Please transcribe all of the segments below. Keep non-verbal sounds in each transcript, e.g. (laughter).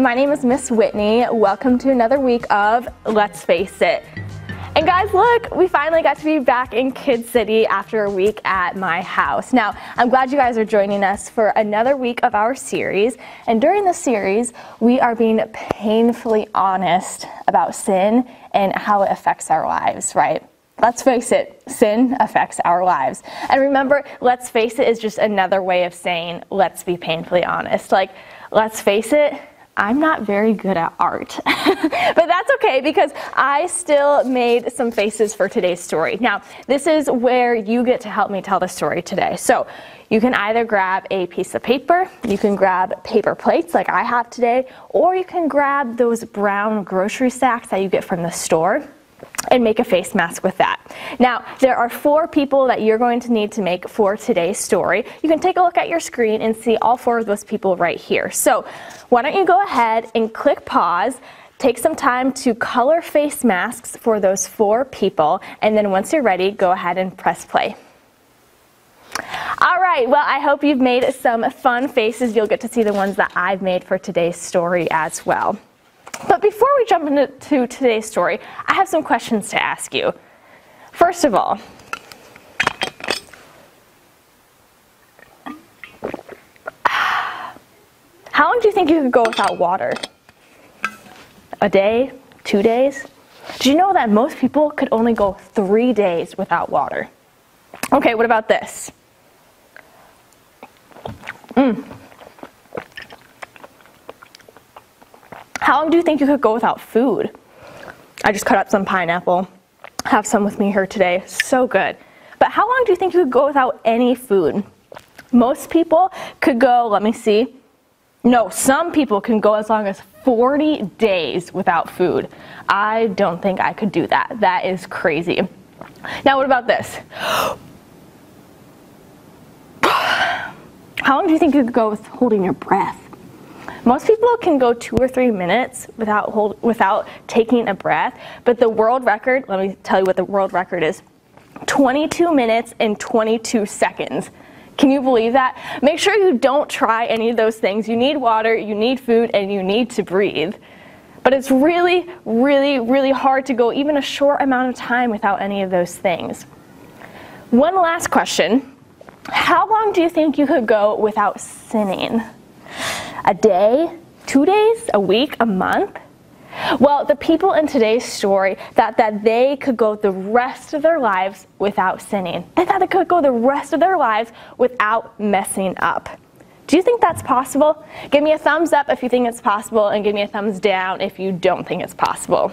my name is Miss Whitney. Welcome to another week of Let's Face It. And guys, look, we finally got to be back in Kid City after a week at my house. Now, I'm glad you guys are joining us for another week of our series. And during the series, we are being painfully honest about sin and how it affects our lives, right? Let's face it, sin affects our lives. And remember, let's face it is just another way of saying, let's be painfully honest. Like, let's face it, I'm not very good at art. (laughs) but that's okay because I still made some faces for today's story. Now, this is where you get to help me tell the story today. So, you can either grab a piece of paper, you can grab paper plates like I have today, or you can grab those brown grocery sacks that you get from the store and make a face mask with that. Now, there are four people that you're going to need to make for today's story. You can take a look at your screen and see all four of those people right here. So, why don't you go ahead and click pause, take some time to color face masks for those four people, and then once you're ready, go ahead and press play. All right, well, I hope you've made some fun faces. You'll get to see the ones that I've made for today's story as well. But before we jump into today's story, I have some questions to ask you. First of all, how long do you think you could go without water? A day? Two days? Do you know that most people could only go three days without water? Okay, what about this? Mm. How long do you think you could go without food? I just cut up some pineapple. Have some with me here today. So good. But how long do you think you could go without any food? Most people could go, let me see. No, some people can go as long as 40 days without food. I don't think I could do that. That is crazy. Now, what about this? (sighs) How long do you think you could go with holding your breath? Most people can go two or three minutes without hold, without taking a breath, but the world record, let me tell you what the world record is 22 minutes and 22 seconds. Can you believe that? Make sure you don't try any of those things. You need water, you need food, and you need to breathe. But it's really, really, really hard to go even a short amount of time without any of those things. One last question How long do you think you could go without sinning? A day, two days, a week, a month? Well, the people in today's story thought that they could go the rest of their lives without sinning. They thought they could go the rest of their lives without messing up. Do you think that's possible? Give me a thumbs up if you think it's possible, and give me a thumbs down if you don't think it's possible.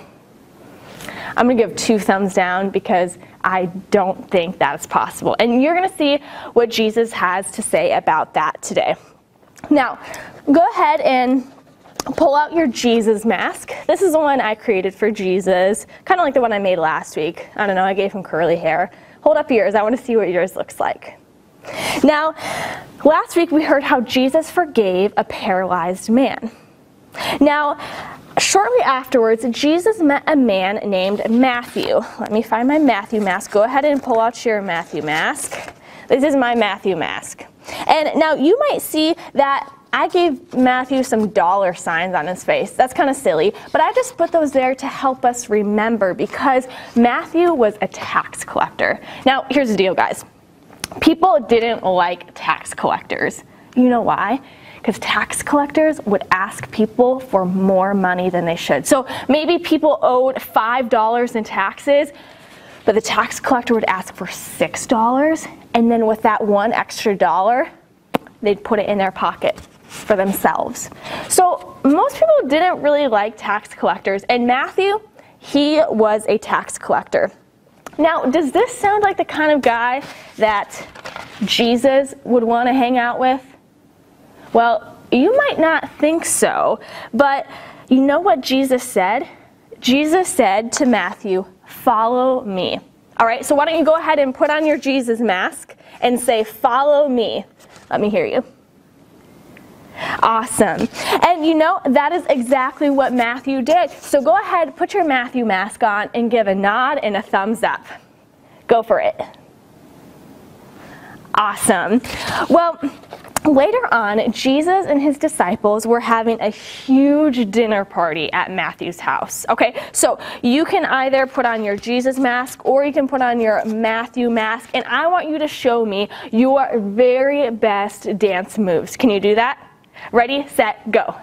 I'm gonna give two thumbs down because I don't think that's possible. And you're gonna see what Jesus has to say about that today. Now, go ahead and pull out your Jesus mask. This is the one I created for Jesus, kind of like the one I made last week. I don't know, I gave him curly hair. Hold up yours, I want to see what yours looks like. Now, last week we heard how Jesus forgave a paralyzed man. Now, shortly afterwards, Jesus met a man named Matthew. Let me find my Matthew mask. Go ahead and pull out your Matthew mask. This is my Matthew mask. And now you might see that I gave Matthew some dollar signs on his face. That's kind of silly, but I just put those there to help us remember because Matthew was a tax collector. Now, here's the deal, guys. People didn't like tax collectors. You know why? Because tax collectors would ask people for more money than they should. So maybe people owed $5 in taxes, but the tax collector would ask for $6 and then with that one extra dollar, they'd put it in their pocket for themselves. So most people didn't really like tax collectors, and Matthew, he was a tax collector. Now, does this sound like the kind of guy that Jesus would want to hang out with? Well, you might not think so, but you know what Jesus said? Jesus said to Matthew, Follow me. All right, so why don't you go ahead and put on your Jesus mask and say, Follow me. Let me hear you. Awesome. And you know, that is exactly what Matthew did. So go ahead, put your Matthew mask on, and give a nod and a thumbs up. Go for it. Awesome. Well, later on, Jesus and his disciples were having a huge dinner party at Matthew's house. Okay, so you can either put on your Jesus mask or you can put on your Matthew mask, and I want you to show me your very best dance moves. Can you do that? Ready, set, go.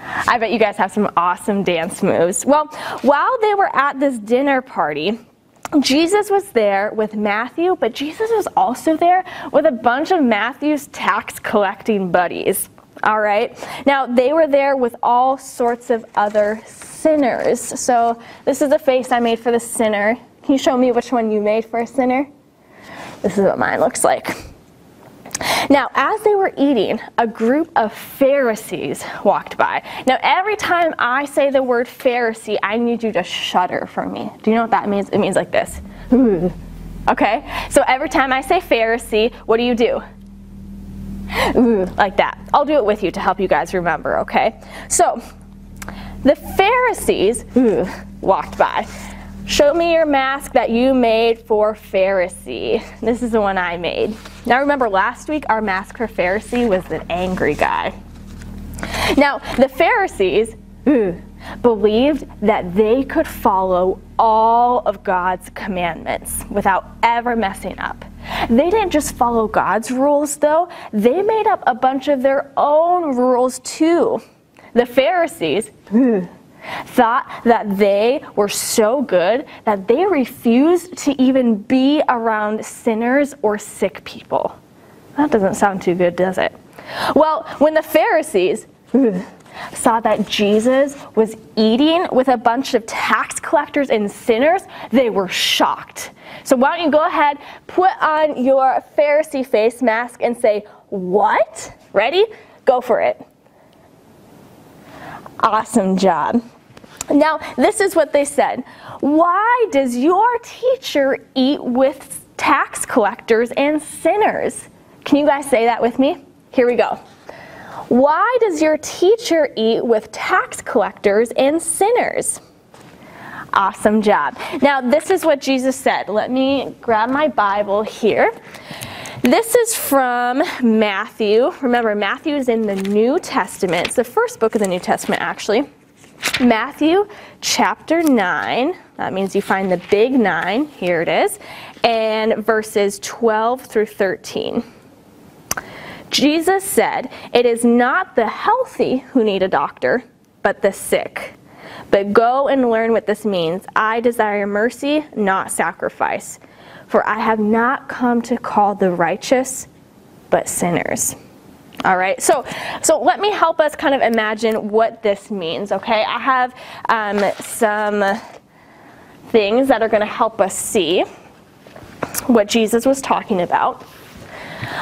I bet you guys have some awesome dance moves. Well, while they were at this dinner party, Jesus was there with Matthew, but Jesus was also there with a bunch of Matthew's tax collecting buddies. All right. Now, they were there with all sorts of other sinners. So, this is the face I made for the sinner. Can you show me which one you made for a sinner? This is what mine looks like. Now, as they were eating, a group of Pharisees walked by. Now, every time I say the word Pharisee, I need you to shudder for me. Do you know what that means? It means like this. (laughs) Okay? So every time I say Pharisee, what do you do? (laughs) like that. I'll do it with you to help you guys remember, okay? So, the Pharisees (laughs) walked by. Show me your mask that you made for Pharisee. This is the one I made. Now remember, last week our mask for Pharisee was an angry guy. Now, the Pharisees believed that they could follow all of God's commandments without ever messing up. They didn't just follow God's rules, though, they made up a bunch of their own rules too. The Pharisees thought that they were so good that they refused to even be around sinners or sick people. That doesn't sound too good, does it? Well, when the Pharisees (sighs) saw that Jesus was eating with a bunch of tax collectors and sinners, they were shocked. So, why don't you go ahead, put on your Pharisee face mask, and say, What? Ready? Go for it. Awesome job. Now, this is what they said Why does your teacher eat with tax collectors and sinners? Can you guys say that with me? Here we go. Why does your teacher eat with tax collectors and sinners? Awesome job. Now, this is what Jesus said. Let me grab my Bible here. This is from Matthew. Remember, Matthew is in the New Testament. It's the first book of the New Testament, actually. Matthew chapter 9, that means you find the big nine, here it is, and verses 12 through 13. Jesus said, It is not the healthy who need a doctor, but the sick. But go and learn what this means. I desire mercy, not sacrifice. For I have not come to call the righteous, but sinners. All right, so so let me help us kind of imagine what this means. Okay, I have um, some things that are going to help us see what Jesus was talking about.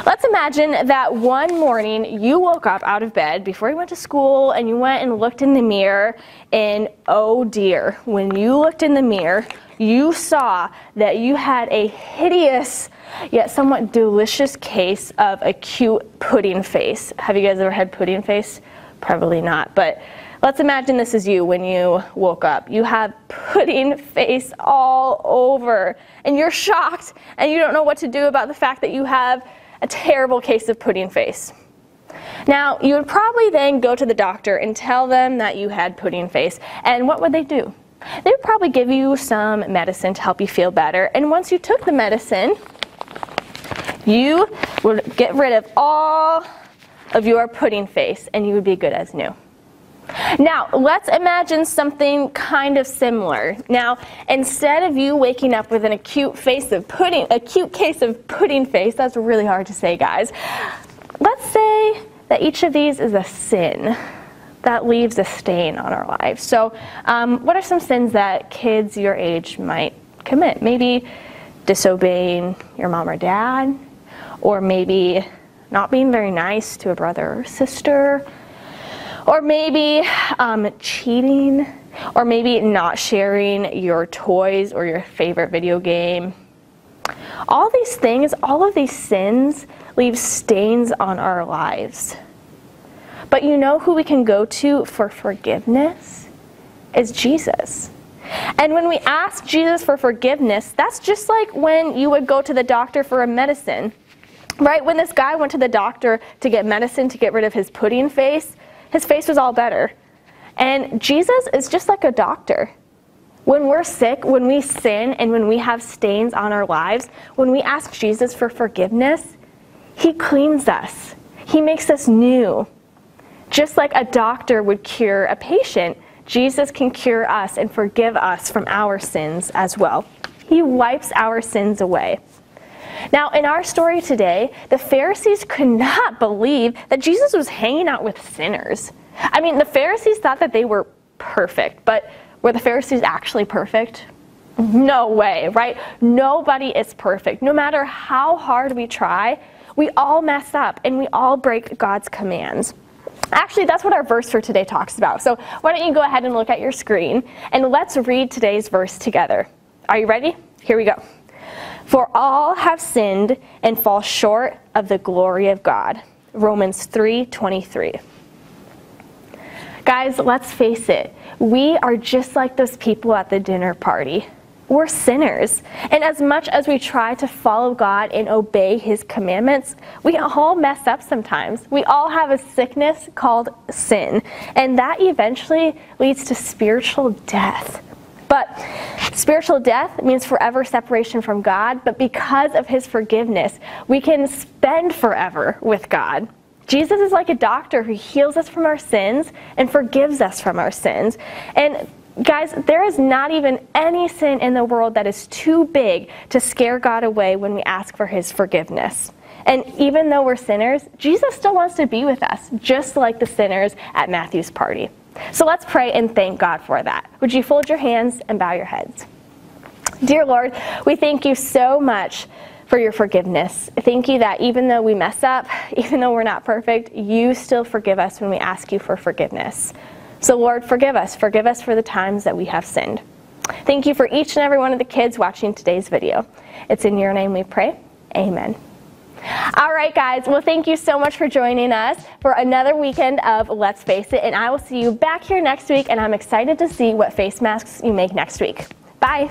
Let's imagine that one morning you woke up out of bed before you went to school and you went and looked in the mirror, and oh dear, when you looked in the mirror, you saw that you had a hideous yet somewhat delicious case of acute pudding face. Have you guys ever had pudding face? Probably not, but let's imagine this is you when you woke up. You have pudding face all over, and you're shocked, and you don't know what to do about the fact that you have a terrible case of pudding face. Now, you would probably then go to the doctor and tell them that you had pudding face, and what would they do? They would probably give you some medicine to help you feel better, and once you took the medicine, you would get rid of all of your pudding face and you would be good as new. Now, let's imagine something kind of similar. Now, instead of you waking up with an acute face of pudding, acute case of pudding face, that's really hard to say, guys. Let's say that each of these is a sin that leaves a stain on our lives. So, um, what are some sins that kids your age might commit? Maybe disobeying your mom or dad, or maybe not being very nice to a brother or sister, or maybe um, cheating, or maybe not sharing your toys or your favorite video game. All these things, all of these sins, leave stains on our lives. But you know who we can go to for forgiveness? Is Jesus. And when we ask Jesus for forgiveness, that's just like when you would go to the doctor for a medicine Right? When this guy went to the doctor to get medicine to get rid of his pudding face, his face was all better. And Jesus is just like a doctor. When we're sick, when we sin, and when we have stains on our lives, when we ask Jesus for forgiveness, He cleans us, He makes us new. Just like a doctor would cure a patient, Jesus can cure us and forgive us from our sins as well. He wipes our sins away. Now, in our story today, the Pharisees could not believe that Jesus was hanging out with sinners. I mean, the Pharisees thought that they were perfect, but were the Pharisees actually perfect? No way, right? Nobody is perfect. No matter how hard we try, we all mess up and we all break God's commands. Actually, that's what our verse for today talks about. So, why don't you go ahead and look at your screen and let's read today's verse together. Are you ready? Here we go. For all have sinned and fall short of the glory of God. Romans 3:23. Guys, let's face it. We are just like those people at the dinner party. We're sinners. And as much as we try to follow God and obey His commandments, we all mess up sometimes. We all have a sickness called sin. And that eventually leads to spiritual death. But spiritual death means forever separation from God, but because of his forgiveness, we can spend forever with God. Jesus is like a doctor who heals us from our sins and forgives us from our sins. And guys, there is not even any sin in the world that is too big to scare God away when we ask for his forgiveness. And even though we're sinners, Jesus still wants to be with us, just like the sinners at Matthew's party. So let's pray and thank God for that. Would you fold your hands and bow your heads? Dear Lord, we thank you so much for your forgiveness. Thank you that even though we mess up, (laughs) even though we're not perfect, you still forgive us when we ask you for forgiveness. So, Lord, forgive us. Forgive us for the times that we have sinned. Thank you for each and every one of the kids watching today's video. It's in your name we pray. Amen. All right, guys. Well, thank you so much for joining us for another weekend of Let's Face It. And I will see you back here next week. And I'm excited to see what face masks you make next week. Bye.